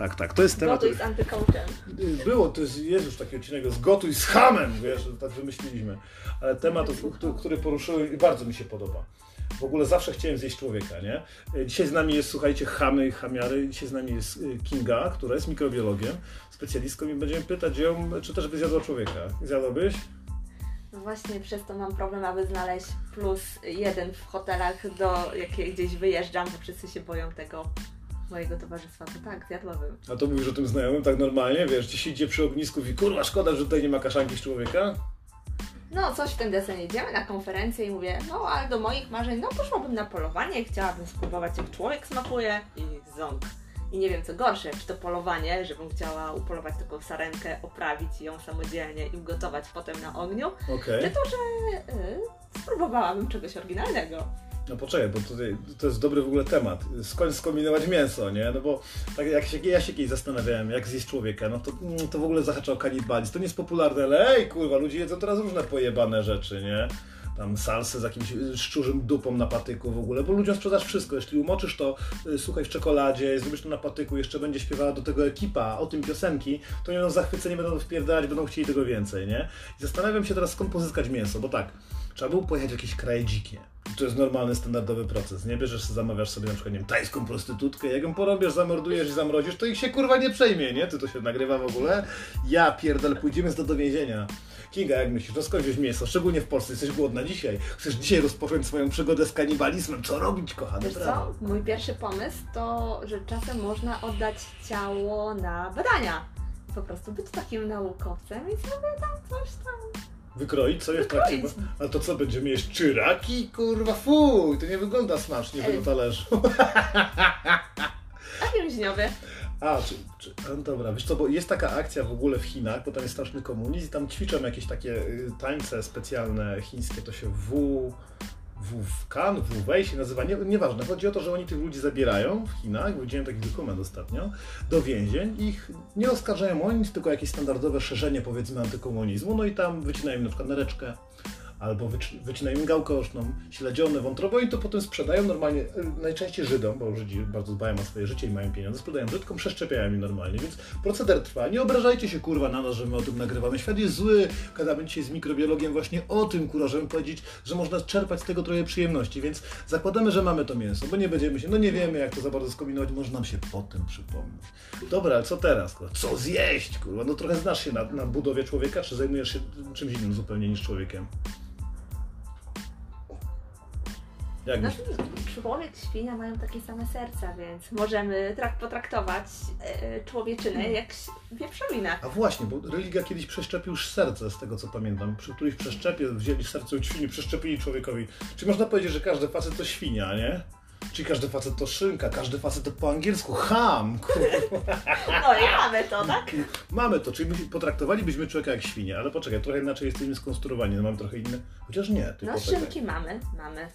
tak, tak. To jest temat. Gotuj z antykołczem. Było, to jest, jest już taki odcinek z gotuj z hamem, wiesz, tak wymyśliliśmy. Ale temat, który- poruszyłem i bardzo mi się podoba. W ogóle zawsze chciałem zjeść człowieka, nie? Dzisiaj z nami jest, słuchajcie, chamy i chamiary. Dzisiaj z nami jest y, Kinga, która jest mikrobiologiem, specjalistką i będziemy pytać ją, czy też by zjadła człowieka. Zjadłabyś? No właśnie przez to mam problem, aby znaleźć plus jeden w hotelach, do jakiej gdzieś wyjeżdżam, bo wszyscy się boją tego mojego towarzystwa. To tak, zjadłabym. A to mówisz o tym znajomym tak normalnie, wiesz, gdzieś idzie przy ognisku i kurwa, szkoda, że tutaj nie ma kaszanki z człowieka? No, coś w ten desen jedziemy na konferencję i mówię, no ale do moich marzeń, no poszłabym na polowanie, chciałabym spróbować jak człowiek smakuje i ząg. I nie wiem co gorsze, czy to polowanie, żebym chciała upolować taką sarenkę, oprawić ją samodzielnie i ugotować potem na ogniu, Okej. czy to, że y, spróbowałabym czegoś oryginalnego. No poczekaj, bo tutaj, to jest dobry w ogóle temat. Skąd skombinować mięso, nie? No bo tak jak się, ja się kiedyś zastanawiałem, jak zjeść człowieka, no to, mm, to w ogóle zahacza o kanibalizm. To nie jest popularne, ale ej, kurwa, ludzie jedzą teraz różne pojebane rzeczy, nie? Tam salsy z jakimś y, szczurzym dupą na patyku w ogóle, bo ludziom sprzedasz wszystko. Jeśli umoczysz to, y, słuchaj, w czekoladzie, zrobisz to na patyku, jeszcze będzie śpiewała do tego ekipa o tym piosenki, to nie będą zachwyceni, będą wpierdalać, będą chcieli tego więcej, nie? I zastanawiam się teraz, skąd pozyskać mięso, bo tak, trzeba było pojechać w jakieś kraje dzikie. To jest normalny, standardowy proces. Nie bierzesz, zamawiasz sobie na przykład, nie wiem, tajską prostytutkę, jak ją porobisz, zamordujesz i zamrozisz, to ich się kurwa nie przejmie, nie? Ty to się nagrywa w ogóle? Ja pierdolę, pójdziemy z to do więzienia. Kinga, jak myślisz, to skąd wziąć mięso? Szczególnie w Polsce, jesteś głodna dzisiaj. Chcesz dzisiaj rozpocząć swoją przygodę z kanibalizmem. Co robić, kochany? Wiesz co? Mój pierwszy pomysł to, że czasem można oddać ciało na badania. Po prostu być takim naukowcem i sobie tam coś tam. Wykroić? Co jest w trakcie? Wykroić. Ale to co, będziemy jeść czyraki? Kurwa, fuj, to nie wygląda smacznie Ej. tego talerzu. A więźniowy. A, czy, czy, no dobra, wiesz co, bo jest taka akcja w ogóle w Chinach, bo tam jest straszny komunizm i tam ćwiczą jakieś takie y, tańce specjalne chińskie, to się W... WWKAN, WW się nazywa, nie, nieważne. Chodzi o to, że oni tych ludzi zabierają w Chinach, widziałem taki dokument ostatnio, do więzień. Ich nie oskarżają o nic, tylko jakieś standardowe szerzenie, powiedzmy, antykomunizmu. No i tam wycinają na przykład nereczkę, albo wyci- wycinają im gałkę oczną, śledzione, i to potem sprzedają normalnie, y, najczęściej Żydom, bo Żydzi bardzo dbają o swoje życie i mają pieniądze, sprzedają Żydkom, przeszczepiają im normalnie, więc proceder trwa. Nie obrażajcie się kurwa na nas, że my o tym nagrywamy. Świat jest zły, gadamy dzisiaj z mikrobiologiem właśnie o tym kurwa, żeby powiedzieć, że można czerpać z tego trochę przyjemności, więc zakładamy, że mamy to mięso, bo nie będziemy się, no nie wiemy jak to za bardzo skombinować, może nam się potem przypomnieć. Dobra, co teraz kurwa? Co zjeść kurwa? No trochę znasz się na, na budowie człowieka, czy zajmujesz się czymś innym zupełnie niż człowiekiem? Jak No, myślisz? człowiek, świnia mają takie same serca, więc możemy trak potraktować e, człowieczynę jak s- wieprzowinę. A właśnie, bo religia kiedyś przeszczepił już serce, z tego co pamiętam. Przy którymś przeszczepie wzięli serce od świni, przeszczepili człowiekowi. Czy można powiedzieć, że każdy facet to świnia, nie? Czyli każdy facet to szynka, każdy facet to po angielsku ham. kurwa. No i mamy to, tak? Mamy to, czyli my potraktowalibyśmy człowieka jak świnię, ale poczekaj, trochę inaczej jesteśmy skonstruowani, no mamy trochę inne. Chociaż nie, No poczekaj. szynki mamy, mamy.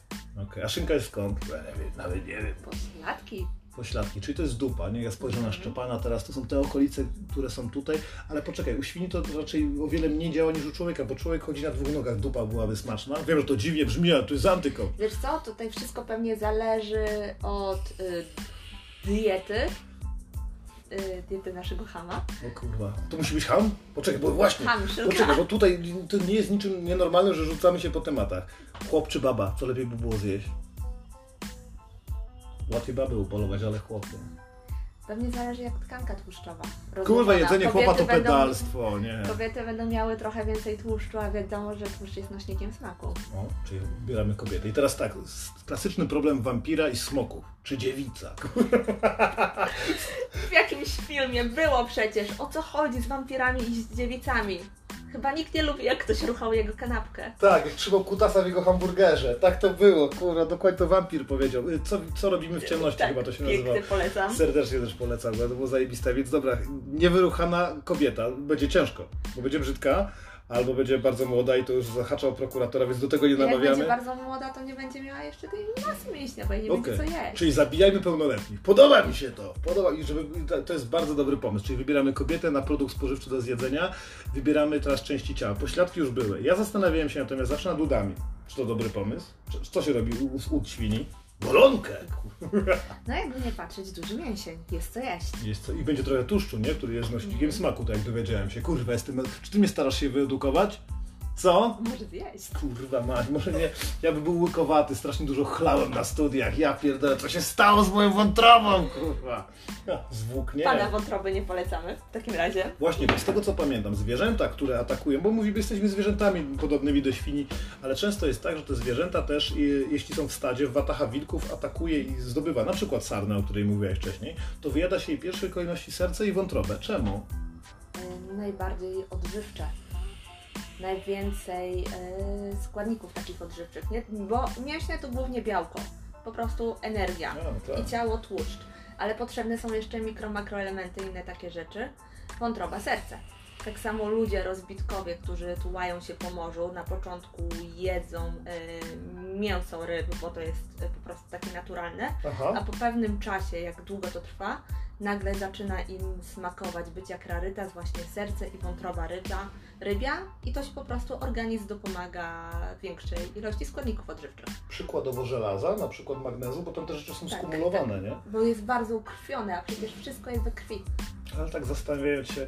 Okej, A szynka jest skąd? Ja nie wiem, nawet nie wiem. Pośladki. Pośladki, czyli to jest dupa, nie? Ja spojrzę na Szczepana teraz, to są te okolice, które są tutaj, ale poczekaj, u świni to raczej o wiele mniej działa niż u człowieka, bo człowiek chodzi na dwóch nogach, dupa byłaby smaczna. Wiem, że to dziwnie brzmi, ale to jest antyko. Wiesz co, tutaj wszystko pewnie zależy od y, diety. Y, diety naszego chama. O kurwa, to musi być ham? Poczekaj, bo właśnie, Ham, szynka. poczekaj, bo tutaj to nie jest niczym nienormalnym, że rzucamy się po tematach. Chłop czy baba, co lepiej by było zjeść? Łatwiej baby upolować, ale chłopy. Pewnie zależy jak tkanka tłuszczowa. Kurwa, jedzenie chłopa to Kobiety będą- pedalstwo, nie? Kobiety będą miały trochę więcej tłuszczu, a wiadomo, że tłuszcz jest nośnikiem smaku. O, czyli wybieramy kobietę. I teraz tak, s- klasyczny problem wampira i smoków. Czy dziewica? W jakimś filmie było przecież o co chodzi z wampirami i z dziewicami. Chyba nikt nie lubi, jak ktoś ruchał jego kanapkę. Tak, jak trzymał kutasa w jego hamburgerze. Tak to było, kurwa, dokładnie to wampir powiedział. Y, Co, co robimy w ciemności, tak, chyba to się nazywa. polecam. Serdecznie też polecam, bo to było zajebiste. Więc dobra, niewyruchana kobieta, będzie ciężko, bo będzie brzydka, albo będzie bardzo młoda i to już zahacza o prokuratora, więc do tego nie Jak będzie namawiamy. bardzo młoda, to nie będzie miała jeszcze tej masy mięśniowej, nie Okej. będzie co jeść. Czyli zabijajmy pełnoletnich. Podoba mi się to. Podoba mi żeby, to- jest bardzo dobry pomysł. Czyli wybieramy kobietę na produkt spożywczy do zjedzenia. Wybieramy teraz części ciała. Pośladki już były. Ja zastanawiałem się natomiast zawsze nad udami. Czy to dobry pomysł? Co się robi u, u świni? Bolonkę! No jakby nie patrzeć, duży mięsień. Jest co jeść. Jest co, I będzie trochę tłuszczu, nie? Który jest nośnikiem smaku, tak jak dowiedziałem się. Kurwa, jestem... Czy ty mnie starasz się wyedukować? Co? Może zjeść. Kurwa mać, może nie, ja bym był łykowaty, strasznie dużo chlałem na studiach, ja pierdolę, co się stało z moją wątrobą, kurwa. Ja, Zwłók nie. Pana wątroby nie polecamy w takim razie. Właśnie, bo z tego co pamiętam, zwierzęta, które atakują, bo mówimy, jesteśmy zwierzętami podobnymi do świni, ale często jest tak, że te zwierzęta też, i- jeśli są w stadzie, w watacha wilków, atakuje i zdobywa, na przykład sarnę, o której mówiłeś wcześniej, to wyjada się jej w pierwszej kolejności serce i wątrobę. Czemu? Y, najbardziej odżywcze. Najwięcej y, składników takich odżywczych, nie? bo mięśnie to głównie białko, po prostu energia No, tak. i ciało tłuszcz, ale potrzebne są jeszcze mikro, makroelementy inne takie rzeczy. Wątroba, serce. Tak samo ludzie rozbitkowie, którzy tułają się po morzu, na początku jedzą y, mięso ryb, bo to jest y, po prostu takie naturalne, a Aha. po pewnym czasie, jak długo to trwa, nagle zaczyna im smakować być jak rarytas, właśnie serce i wątroba rybia, rybia i to się po prostu organizm dopomaga większej ilości składników odżywczych. Przykładowo żelaza, na przykład magnezu, bo tam te rzeczy są Tak, skumulowane, nie? Bo jest bardzo ukrwione, a przecież wszystko jest we krwi. Ale tak zastanawiając się,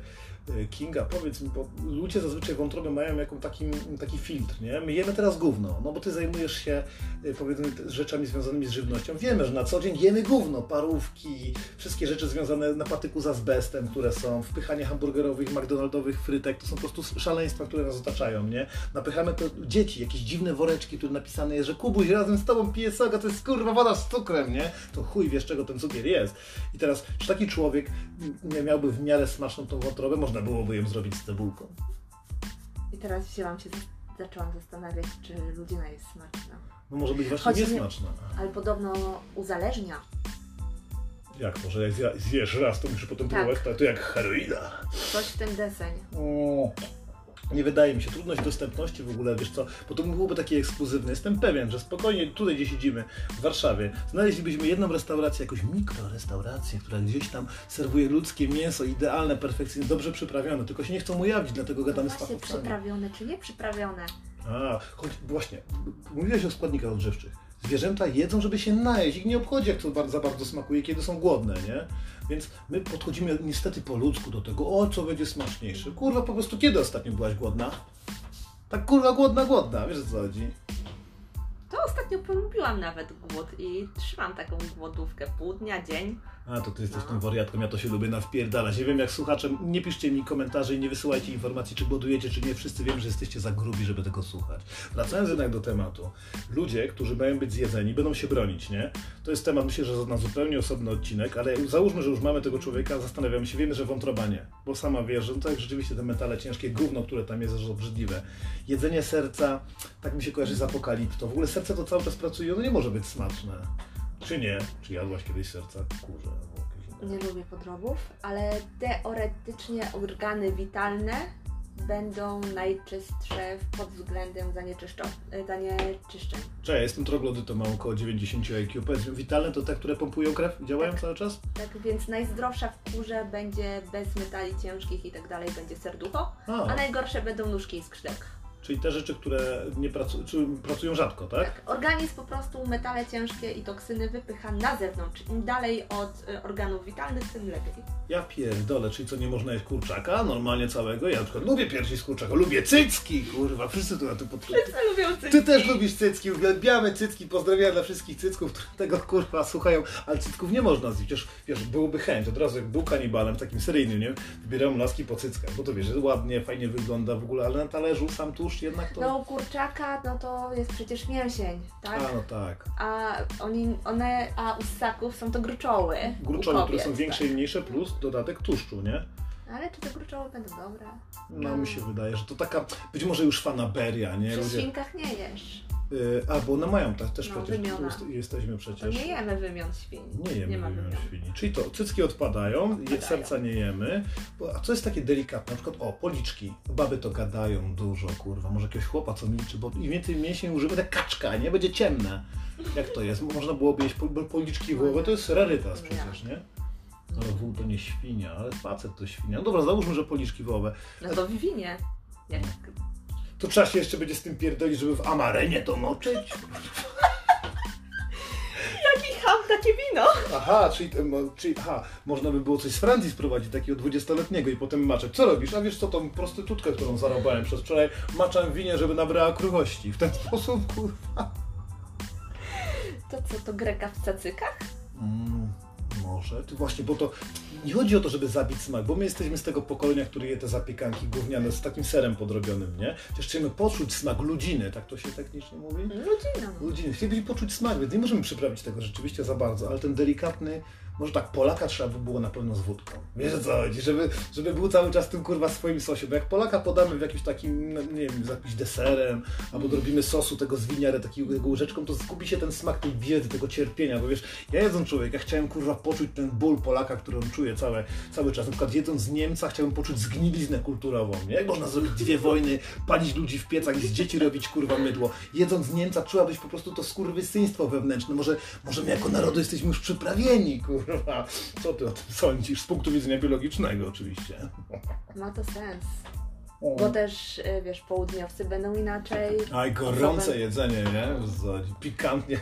Kinga, powiedz mi, bo ludzie zazwyczaj wątrobę mają jako taki, taki filtr, nie? My jemy teraz gówno, no bo ty zajmujesz się y, powiedzmy rzeczami związanymi z żywnością. Wiemy, że na co dzień jemy gówno, parówki, wszystkie rzeczy związane na patyku z azbestem, które są, wpychanie hamburgerowych, McDonaldowych frytek, to są po prostu szaleństwa, które nas otaczają, nie? Napychamy to dzieci, jakieś dziwne woreczki, które napisane jest, że Kubuś razem z tobą pije soga, to jest kurwa woda z cukrem, nie? To chuj wiesz, czego ten cukier jest. I teraz, czy taki człowiek miałby w miarę smaczną tą wątrobę, można byłoby ją zrobić z cebulką. I teraz wzięłam się, zaczęłam zastanawiać, czy ludzina jest smaczna. No może być właśnie Choć nie- niesmaczna. Ale podobno uzależnia. Jak to, że jak zjesz raz, to musisz potem Tak. próbować, to, jak heroina. Coś w ten deseń. O, nie wydaje mi się, trudność dostępności w ogóle, wiesz co, bo to byłoby takie ekskluzywne. Jestem pewien, że spokojnie tutaj, gdzie siedzimy, w Warszawie, znaleźlibyśmy jedną restaurację, jakąś mikrorestaurację, która gdzieś tam serwuje ludzkie mięso, idealne, perfekcyjne, dobrze przyprawione, tylko się nie chcą ujawnić, dlatego gadamy z No Właśnie fachowcami. przyprawione, czy nie przyprawione? A, choć właśnie, mówiłeś o składnikach odżywczych. Zwierzęta jedzą, żeby się najeść. Ich nie obchodzi, jak to za bardzo smakuje, kiedy są głodne, nie? Więc my podchodzimy niestety po ludzku do tego, o co będzie smaczniejsze. Kurwa, po prostu kiedy ostatnio byłaś głodna? Tak kurwa głodna, głodna, wiesz o co chodzi? To ostatnio polubiłam nawet głód i trzymam taką głodówkę pół dnia, dzień. A, to ty jesteś tą wariatką, ja to się lubię nawpierdalać. Nie wiem jak słuchaczem, nie piszcie mi komentarzy i nie wysyłajcie informacji, czy głodujecie, czy nie. Wszyscy wiem, że jesteście za grubi, żeby tego słuchać. Wracając jednak do tematu. Ludzie, którzy mają być zjedzeni, będą się bronić, nie? To jest temat, myślę, że na zupełnie osobny odcinek, ale załóżmy, że już mamy tego człowieka, zastanawiamy się, wiemy, że wątroba nie. Bo sama wiesz, że no tak rzeczywiście te metale ciężkie, gówno, które tam jest, jest obrzydliwe. Jedzenie serca, tak mi się kojarzy z apokaliptą. W ogóle serce to cały czas pracuje, ono nie może być smaczne. Czy nie? Czy jadłaś kiedyś serca kurze? Nie lubię podrobów, ale teoretycznie organy witalne będą najczystsze pod względem e, zanieczyszczeń. Cześć, ja jestem troglodytą, mam około 90 IQ. Powiedz mi, witalne to te, które pompują krew i działają Tak. cały czas? Tak więc najzdrowsza w kurze będzie bez metali ciężkich i tak dalej będzie serducho, A, a najgorsze będą nóżki i skrzydełka. Czyli te rzeczy, które nie pracują, czy pracują rzadko, tak? Tak, organizm po prostu metale ciężkie i toksyny wypycha na zewnątrz. Im dalej od y, organów witalnych, tym lepiej. Ja pierdolę, czyli co, nie można jeść kurczaka normalnie całego? Ja na przykład lubię piersi z kurczaka, lubię cycki, kurwa, wszyscy tu na tym podchodzą. Wszyscy lubią cycki. Ty też lubisz cycki, uwielbiamy cycki, pozdrawiam dla wszystkich cycków, które tego kurwa słuchają, ale cycków nie można zjeść, przecież wiesz, byłoby chęć, od razu jak był kanibalem, takim seryjnym, nie? Wybieram laski po cyckach, bo to wiesz, ładnie, fajnie wygląda w ogóle, ale na talerzu sam tłuszcz jednak to... No u kurczaka, no to jest przecież mięsień, tak? A, no tak. A oni, one, a u ssaków są to gruczoły. Gruczoły, które kobiet, są większe i mniejsze, plus dodatek tłuszczu, nie? Tak. Ale czy te gruczoły będą dobre? No mi się wydaje, że to taka, być może już fanaberia, nie? Przy Ludzie, świnkach nie jesz. Y, a, bo one mają tak, też No, przecież, wymiona. jest, jesteśmy To przecież. nie jemy wymion świń. Nie jemy ma wymion wymion. świni. Czyli to, cycki odpadają, Odpadają. serca nie jemy. A co jest takie delikatne? Na przykład, o, policzki. Baby to gadają dużo, kurwa. Może jakiegoś chłopa, co milczy, bo im więcej mięśni używa, tak kaczka, nie? Będzie ciemne. Jak to jest? Można byłoby jeść po- policzki wołowe, to jest rarytas przecież, nie? No, wół to nie świnia, ale facet to świnia. No dobra, załóżmy, że policzki wołowe. No to w winie. Jak To trzeba się jeszcze będzie z tym pierdolić, żeby w amarenie to moczyć. takie wino. Aha, czyli, em, czyli aha, można by było coś z Francji sprowadzić, takiego 20-letniego i potem maczać. Co robisz? A wiesz co, tą prostytutkę, którą zarobałem przez wczoraj, maczam winie, żeby nabrała kruchości. W ten sposób, kurwa. To co, to greka w cacykach? Mm, może. Właśnie, bo to nie chodzi o to, żeby zabić smak, bo my jesteśmy z tego pokolenia, które je te zapiekanki gówniane z takim serem podrobionym, nie? Przecież chcemy poczuć smak ludziny, tak to się technicznie mówi? Ludzina. Ludziny. Chcielibyśmy poczuć smak, więc nie możemy przyprawić tego rzeczywiście za bardzo, ale ten delikatny, może tak, Polaka trzeba by było na pewno z wódką. Wiesz co chodzi? Żeby, żeby był cały czas tym kurwa swoim sosie, bo jak Polaka podamy w jakimś takim, no, nie wiem, z jakimś deserem, albo dorobimy sosu tego z winiary takiego łyżeczką, to zgubi się ten smak tej biedy, tego cierpienia, bo wiesz, ja jedząc człowiek, ja chciałem kurwa poczuć ten ból Polaka, który on czuje całe, cały czas. Na przykład jedząc z Niemca chciałbym poczuć zgniliznę kulturową, nie? Jak można zrobić dwie wojny, palić ludzi w piecach i z dzieci robić kurwa mydło. Jedząc z Niemca czułabyś po prostu to skurwysyństwo wewnętrzne. Może, może my jako narodu jesteśmy już przyprawieni, kurwa. Co ty o tym sądzisz? Z punktu widzenia biologicznego oczywiście. Ma to sens. Bo też, y, wiesz, południowcy będą inaczej. Aj, gorące jedzenie, nie? Pikantnie.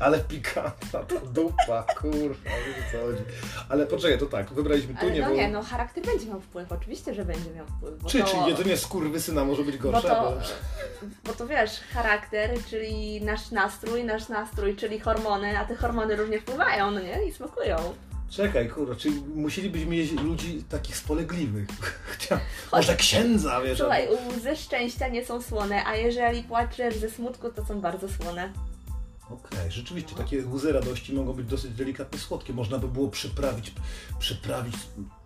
Ale pikantna ta dupa, kurwa, wiesz o co chodzi. Ale poczekaj, to tak, wybraliśmy tu, nie no było... nie, no charakter będzie miał wpływ, oczywiście, że będzie miał wpływ. Bo Czy, to, czy jedzenie skurwysyna może być bo gorsze? to, albo- bo to wiesz, charakter, czyli nasz nastrój, nasz nastrój, czyli hormony, a te hormony różnie wpływają, no nie? I smakują. Czekaj, kurwa, czy musielibyśmy jeść ludzi takich spolegliwych? Może księdza, wiesz? Słuchaj, albo- łzy szczęścia nie są słone, a jeżeli płaczesz ze smutku, to są bardzo słone. Okej, rzeczywiście, takie łzy radości mogą być dosyć delikatnie słodkie. Można by było przyprawić, przyprawić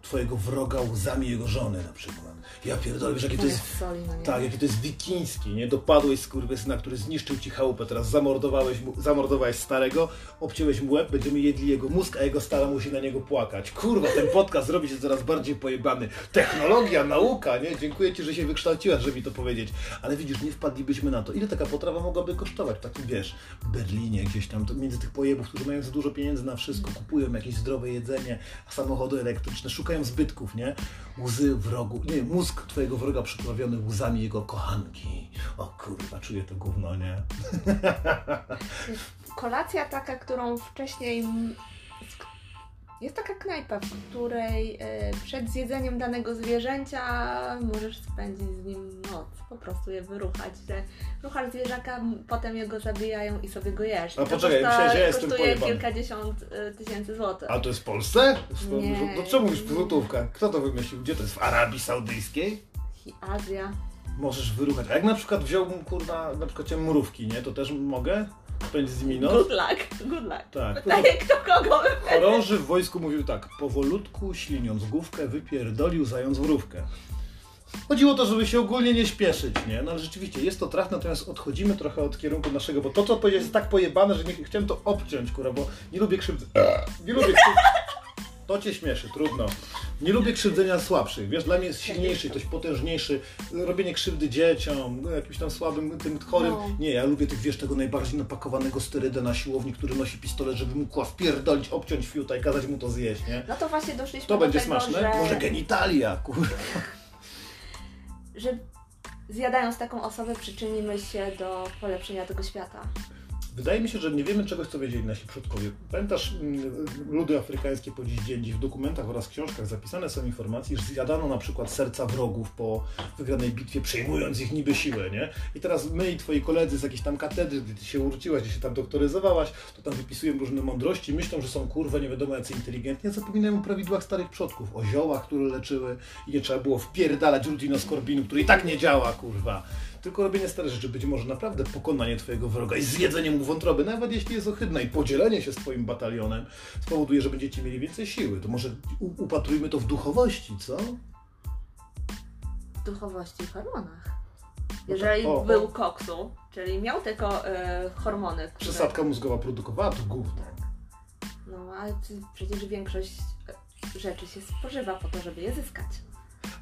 twojego wroga łzami jego żony na przykład. Ja pierdolę, wiesz, jakie to jest... Soli, no nie? Tak, jaki to jest wikiński, nie? Dopadłeś skurwysyna, który zniszczył ci chałupę, teraz zamordowałeś, mu, zamordowałeś starego, obciąłeś mu łeb, będziemy jedli jego mózg, a jego stara musi na niego płakać. Kurwa, ten podcast robi się coraz bardziej pojebany. Technologia, nauka, nie? Dziękuję ci, że się wykształciłaś, żeby mi to powiedzieć. Ale widzisz, nie wpadlibyśmy na to. Ile taka potrawa mogłaby kosztować? W takim, wiesz, Berlinie gdzieś tam, między tych pojebów, którzy mają za dużo pieniędzy na wszystko, kupują jakieś zdrowe jedzenie, samochody elektryczne, szukają zbytków, nie? Łzy wrogu, nie, mózg twojego wroga przyprawiony łzami jego kochanki. O kurwa, czuję to gówno, nie? Kolacja taka, którą wcześniej... Jest taka knajpa, w której e, przed zjedzeniem danego zwierzęcia możesz spędzić z nim noc. Po prostu je wyruchać, że ruchasz zwierzaka, potem jego zabijają i sobie go jesz. A to poczekaj, koszta- ja jestem kosztuje kilkadziesiąt e, tysięcy złotych. A to jest w Polsce? Nie. To czemu mówisz złotówka? Kto to wymyślił? Gdzie to jest? W Arabii Saudyjskiej? Azja. Możesz wyruchać. A jak na przykład wziąłbym, kurwa, na przykład cię mrówki, nie? To też mogę? Spędzić z? Good luck, good luck. Tak. Pytanie kto kogo Chorąży w wojsku mówił tak, powolutku, śliniąc główkę, wypierdolił zając wrówkę. Chodziło o to, żeby się ogólnie nie śpieszyć, nie? No ale rzeczywiście jest to trafne, natomiast odchodzimy trochę od kierunku naszego, bo to, co powiedziałeś, jest tak pojebane, że nie chciałem to obciąć, kurwa, bo nie lubię krzywdy. Nie lubię krzywdy. To cię śmieszy, trudno. Nie lubię krzywdzenia słabszych. Wiesz, dla mnie jest silniejszy, ktoś potężniejszy. Robienie krzywdy dzieciom, no, jakimś tam słabym, tym chorym. No. Nie, ja lubię tych, wiesz, tego najbardziej napakowanego sterydę na siłowni, który nosi pistolet, żeby mu kła wpierdolić, obciąć fiuta i kazać mu to zjeść, nie? No to właśnie doszliśmy To do będzie tego, smaczne? że, Może genitalia, kurwa. że zjadając taką osobę przyczynimy się do polepszenia tego świata. Wydaje mi się, że nie wiemy czegoś, co wiedzieli nasi przodkowie. Pamiętasz, mm, ludy afrykańskie po dziś dzień, w dokumentach oraz książkach zapisane są informacje, że zjadano na przykład serca wrogów po wygranej bitwie, przejmując ich niby siłę, nie? I teraz my i twoi koledzy z jakiejś tam katedry, gdzie ty się uczyłaś, gdzie się tam doktoryzowałaś, to tam wypisują różne mądrości, myślą, że są kurwa nie wiadomo jacy inteligentni, a zapominają o prawidłach starych przodków, o ziołach, które leczyły i nie trzeba było wpierdalać rutinoskorbinu, który i tak nie działa, kurwa. Tylko robienie starych rzeczy, być może naprawdę pokonanie twojego wroga i zjedzenie mu wątroby, nawet jeśli jest ohydne i podzielenie się swoim batalionem spowoduje, że będziecie mieli więcej siły. To może upatrujmy to w duchowości, co? W duchowości i hormonach. Jeżeli o, o. był koksu, czyli miał tylko e, hormony, które... Przesadka mózgowa produkowała to gówno. No, ale przecież większość rzeczy się spożywa po to, żeby je zyskać.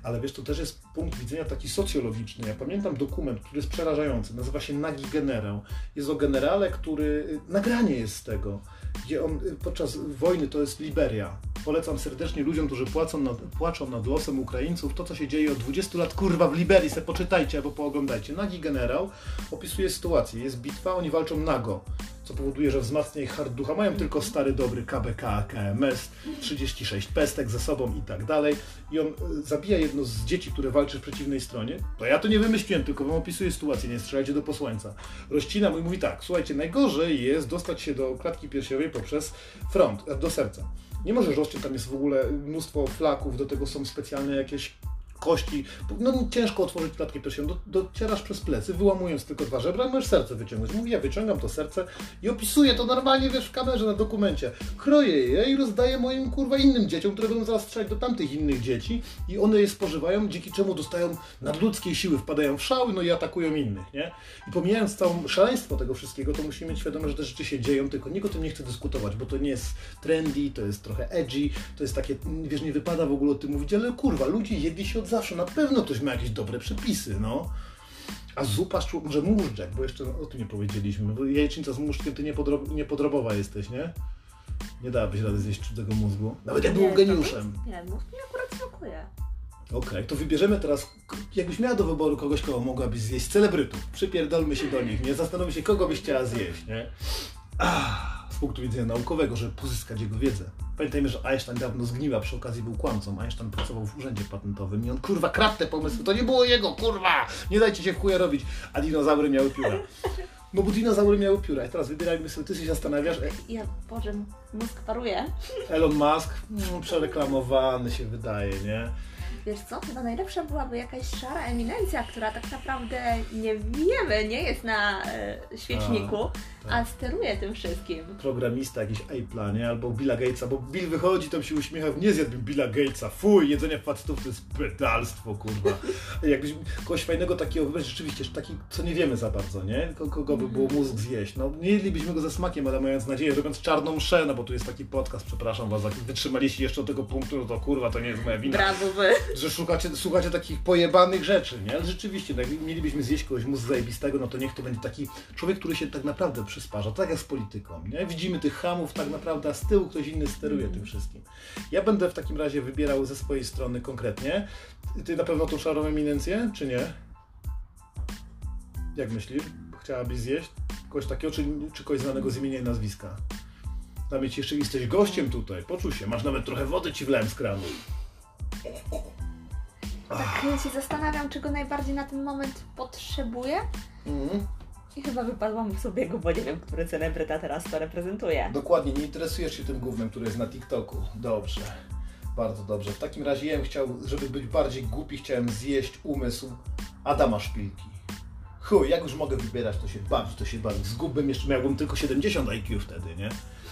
Ale wiesz, to też jest punkt widzenia taki socjologiczny. Ja pamiętam dokument, który jest przerażający. Nazywa się Nagi Generał. Jest o generale, który... Nagranie jest z tego, gdzie on y, podczas wojny, to jest Liberia. Polecam serdecznie ludziom, którzy płacą nad, płaczą nad losem Ukraińców, to co się dzieje od 20 lat, kurwa, w Liberii, se poczytajcie albo pooglądajcie. Nagi Generał opisuje sytuację. Jest bitwa, oni walczą nago. Co powoduje, że wzmacnia ich hard ducha. Mają tylko stary, dobry KBK, KMS, 36 pestek ze sobą i tak dalej. I on e, zabija jedno z dzieci, które walczy w przeciwnej stronie. To ja to nie wymyśliłem, tylko wam opisuję sytuację, nie strzelajcie do posłańca. Rozcina mu i mówi tak, słuchajcie, najgorzej jest dostać się do klatki piersiowej poprzez front, e, do serca. Nie możesz rozciąć, tam jest w ogóle mnóstwo flaków, do tego są specjalne jakieś kości. No ciężko otworzyć klatkę piersiową. Do, docierasz przez plecy, wyłamując tylko dwa żebra, możesz serce wyciągnąć. Mówię, ja wyciągam to serce i opisuję to normalnie, wiesz, w kamerze, na dokumencie. Kroję je i rozdaję moim, kurwa, innym dzieciom, które będą zaraz strzelać do tamtych innych dzieci i one je spożywają, dzięki czemu dostają nadludzkiej siły, wpadają w szały, no i atakują innych, nie? I pomijając całe szaleństwo tego wszystkiego, to musimy mieć świadomość, że te rzeczy się dzieją, tylko nikt o tym nie chce dyskutować, bo to nie jest trendy, to jest trochę edgy, to jest takie, wiesz, nie wypada w ogóle o tym mówić, ale kurwa, ludzie jedli się od zawsze. Na pewno ktoś ma jakieś dobre przepisy, no. A zupa może móżdżek, bo jeszcze o tym nie powiedzieliśmy. Bo jajecznica z muszczkiem, ty niepodrob, niepodrobowa jesteś, nie? Nie dałabyś rady zjeść cudzego mózgu. Nawet jak był geniuszem. Nie, mózg mi akurat smakuje. Okej, okay, to wybierzemy teraz, jakbyś miała do wyboru kogoś, kogo mogłabyś zjeść, celebrytów. Przypierdolmy się do nich, nie? Zastanówmy się, kogo byś chciała zjeść, nie? Ah punktu widzenia naukowego, żeby pozyskać jego wiedzę. Pamiętajmy, że Einstein dawno zgniła, przy okazji był kłamcą. Einstein pracował w urzędzie patentowym i on kurwa kradł te pomysły, to nie było jego, kurwa! Nie dajcie się w chuja robić, a dinozaury miały pióra. No bo dinozaury miały pióra. I teraz wybierajmy sobie, ty się zastanawiasz. E... Ja, Boże, mózg paruje. Elon Musk, mm, przereklamowany się wydaje, nie? Wiesz co, chyba najlepsza byłaby jakaś szara eminencja, która tak naprawdę nie wiemy, nie jest na e, świeczniku, a, tak. a, steruje tym wszystkim. Programista jakiś Apple'a, nie? Albo Billa Gatesa, bo Bill wychodzi, tam się uśmiecha, nie zjadłbym Billa Gatesa, fuj, jedzenie facetów to jest pedalstwo, kurwa. Jakbyś kogoś fajnego takiego wybrać, rzeczywiście, taki, co nie wiemy za bardzo, nie? Kogo by było mózg zjeść. No, nie jedlibyśmy go ze smakiem, ale mając nadzieję, robiąc czarną mszę, no bo tu jest taki podcast, przepraszam was, jak wytrzymaliście jeszcze do tego punktu, no to kurwa, to nie jest moja wina. Brawo wy że szukacie, słuchacie takich pojebanych rzeczy, nie? Ale rzeczywiście, no, jak mielibyśmy zjeść kogoś mózg zajebistego, no to niech to będzie taki człowiek, który się tak naprawdę przysparza, tak jak z polityką, nie? Widzimy tych hamów tak naprawdę, a z tyłu ktoś inny steruje mm. tym wszystkim. Ja będę w takim razie wybierał ze swojej strony konkretnie. Ty na pewno tą szarą eminencję, czy nie? Jak myślisz? Chciałabyś zjeść kogoś takiego, czy, czy kogoś znanego z imienia i nazwiska? Tam jeszcze jesteś gościem tutaj, poczuj się, masz nawet trochę wody ci wlałem z kranu. Tak się zastanawiam, czego najbardziej na ten moment potrzebuję. Mhm. I chyba wypadłam w sobie, bo nie wiem, który celebryta teraz to reprezentuje. Dokładnie, nie interesujesz się tym głównym, który jest na TikToku. Dobrze. Bardzo dobrze. W takim razie ja bym chciał, żeby być bardziej głupi, chciałem zjeść umysł Adama Szpilki. Chuj, jak już mogę wybierać, to się bawić, to się bawić. Zgubłem jeszcze, miałbym tylko 70 IQ wtedy, nie?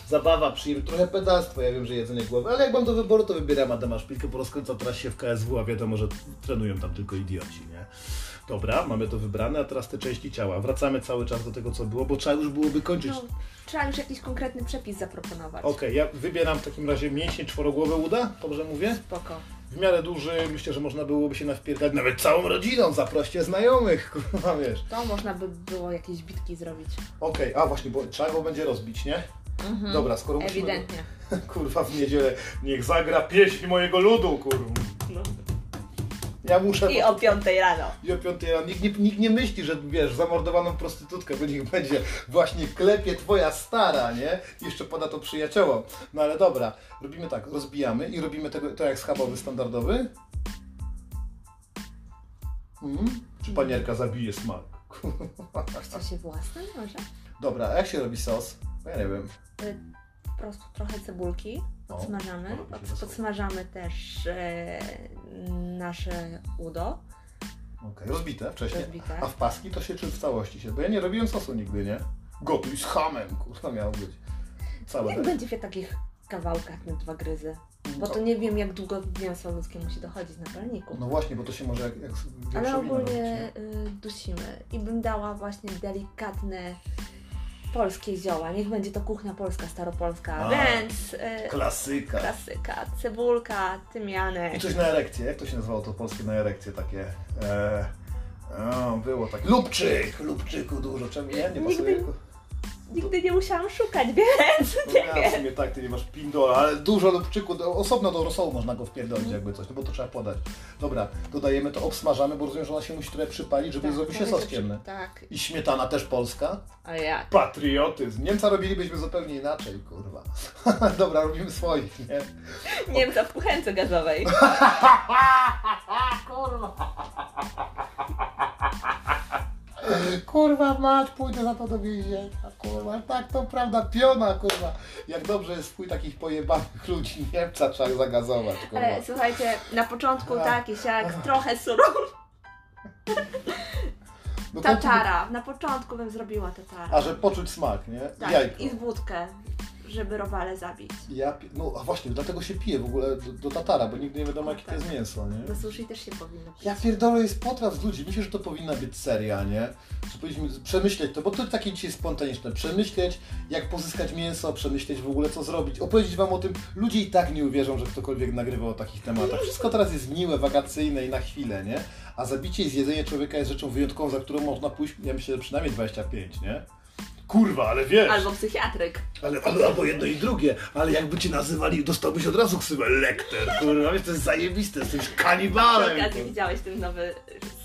Zabawa, przyjemność, trochę pedalstwo, ja wiem, że jedzenie głowy, ale jak mam do wyboru, to wybieram Adama Szpilkę, bo rozkręcał teraz się w KSW, a wiadomo, że trenują tam tylko idioci, nie? Dobra, mamy to wybrane, a teraz te części ciała. Wracamy cały czas do tego, co było, bo trzeba już byłoby kończyć. No, trzeba już jakiś konkretny przepis zaproponować. Okej, okay, ja wybieram w takim razie mięśnie czworogłowe uda, dobrze mówię? Spoko. W miarę duży, myślę, że można byłoby się nawpierdać nawet całą rodziną, zaproście znajomych, kurwa, wiesz. To można by było jakieś bitki zrobić. Okej, okay, a właśnie, bo trzeba go będzie rozbić, nie? Mhm. Dobra, skoro Ewidentnie. Musimy... Kurwa, w niedzielę niech zagra pieśń mojego ludu, kurwa. No. Ja muszę... I o piątej rano. I o piątej rano. Nikt nie, nikt nie myśli, że wiesz, zamordowaną prostytutkę, bo niech będzie właśnie klepie twoja stara, nie? I jeszcze poda to przyjaciołom. No ale dobra, robimy tak, rozbijamy i robimy tego, to jak schabowy standardowy. Mhm. Czy panierka zabije smak? Chce się własny może? Dobra, a jak się robi sos? Ja nie wiem. Y, po prostu trochę cebulki podsmażamy. Od, podsmażamy też e, nasze udo. Okej, okay. rozbite wcześniej. Rozbite. A w paski to się czy w całości się? Bo ja nie robiłem sosu nigdy, nie? Gotuj z hamem, kurwa miało być. Całe Jak będzie w takich kawałkach na dwa gryzy? Bo to nie wiem, jak długo mięso ludzkie musi dochodzić na palniku. No właśnie, bo to się może jak, jak Ale ogólnie robić, y, dusimy. I bym dała właśnie delikatne polskie zioła. Niech będzie to kuchnia polska, staropolska, A, więc... Yy, klasyka. Klasyka. Cebulka, tymianek. I coś na erekcję. Jak to się nazywało to polskie na erekcję takie? E, o, było tak. Lubczyk! Lubczyku dużo. Czemu ja nie pasuje? Nigdy, nigdy nie musiałam szukać, więc No nie ja w sumie tak, ty nie masz pindola, ale dużo lubczyku, osobno do rosołu można go wpierdolić jakby coś, no bo to trzeba podać. Dobra, dodajemy to, obsmażamy, bo rozumiem, że ona się musi trochę przypalić, żeby zrobił się sos ciemny. Tak. I śmietana też polska. A jak? Patriotyzm. Niemca robilibyśmy zupełnie inaczej, kurwa. Dobra, robimy swoich, nie? Niemca w kuchence gazowej. Kurwa. Kurwa mać, pójdę za to do więzienia, kurwa, tak to prawda, piona, kurwa. Jak dobrze jest wpój takich pojebanych ludzi, Niemca trzeba zagazować, kurwa. Ale słuchajcie, na początku A. tak i siak, trochę surowo. No Tatara. Na początku bym zrobiła tatara. A że poczuć smak, nie? Tak, Jajko. i wódkę, żeby robale zabić. Ja, no a właśnie, dlatego się pije w ogóle do, do tatara, bo nigdy nie wiadomo jakie to jest mięso, nie? Do sushi też się powinno pić. Ja pierdolę, jest potraw z ludzi. Myślę, że to powinna być seria, nie? Że powinniśmy przemyśleć to, bo to takie dzisiaj spontaniczne. Przemyśleć, jak pozyskać mięso, przemyśleć w ogóle, co zrobić. Opowiedzieć Wam o tym. Ludzie i tak nie uwierzą, że ktokolwiek nagrywał o takich tematach. Wszystko teraz jest miłe, wakacyjne i na chwilę, nie? A zabicie i zjedzenie człowieka jest rzeczą wyjątkową, za którą można pójść, ja myślę, przynajmniej 25, nie? Kurwa, ale wiesz! Albo psychiatryk. Ale, albo jedno i drugie, ale jakby cię nazywali, dostałbyś od razu ksywę lekter, kurwa, wiesz, to jest zajebiste, jesteś Przy kanibalem. okazji widziałeś ten nowy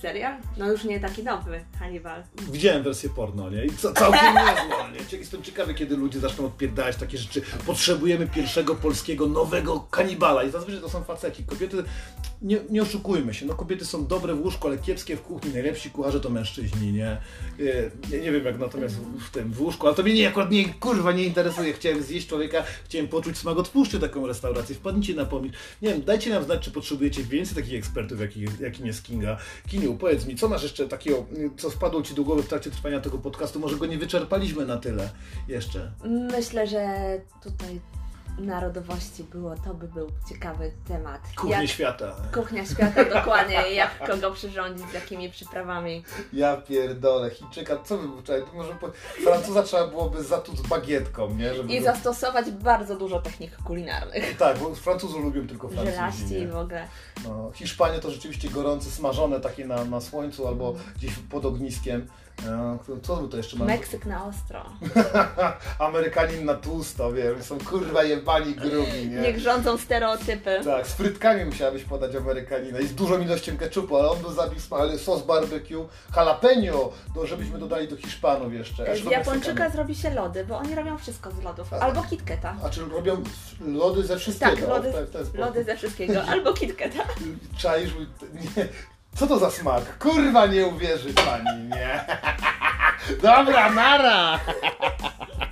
serial? No już nie taki nowy, Hannibal. Widziałem wersję porno, nie? I co, całkiem niezła, nie? Jestem ciekawy, kiedy ludzie zaczną odpierdalać takie rzeczy. Potrzebujemy pierwszego polskiego, nowego kanibala. I zazwyczaj to są faceci. Kobiety, nie, nie oszukujmy się, no kobiety są dobre w łóżku, ale kiepskie w kuchni. Najlepsi kucharze to mężczyźni, nie? E, Ja nie wiem jak natomiast w tym, w łóżku, ale to mnie nie, akurat nie, kurwa, nie interesuje. Chciałem zjeść człowieka, chciałem poczuć smak, otwórzcie taką restaurację, wpadnijcie na pomysł. Nie wiem, dajcie nam znać, czy potrzebujecie więcej takich ekspertów, jaki, jakim jest Kinga. Kiniu, powiedz mi, co masz jeszcze takiego, co wpadło Ci do głowy w trakcie trwania tego podcastu? Może go nie wyczerpaliśmy na tyle jeszcze. Myślę, że tutaj narodowości było, to by był ciekawy temat. Kuchnie Jak świata. kuchnia świata dokładnie, jak kogo przyrządzić, z jakimi przyprawami. Ja pierdolę, Chińczyka, co by było? Czekaj, Może po... Francuza trzeba byłoby zatuc bagietką, nie? Żeby I go- zastosować bardzo dużo technik kulinarnych. Tak, bo Francuzów lubią tylko Francuzi. Żelaści i nie? w ogóle. No, Hiszpanie to rzeczywiście gorące, smażone takie na, na słońcu albo gdzieś pod ogniskiem. E, Co by to jeszcze mamy? Meksyk na ostro. Amerykanin na tłusto, wiem, są kurwa jebani grubi, nie? Niech rządzą stereotypy. Tak, z frytkami musiałabyś podać Amerykanina i z dużą ilością ketchupu, ale on był zabił sma- ale sos barbecue, jalapeno, to żebyśmy dodali do Hiszpanów jeszcze. Z Japończyka zrobi się lody, bo oni robią wszystko z lodów. A- Albo KitKata. A czy robią lody ze wszystkiego? Tak, lody, O, lody ze wszystkiego. Albo KitKata. Czaisz, nie. Co to za smak? Kurwa nie uwierzy pani, nie? Dobra, nara!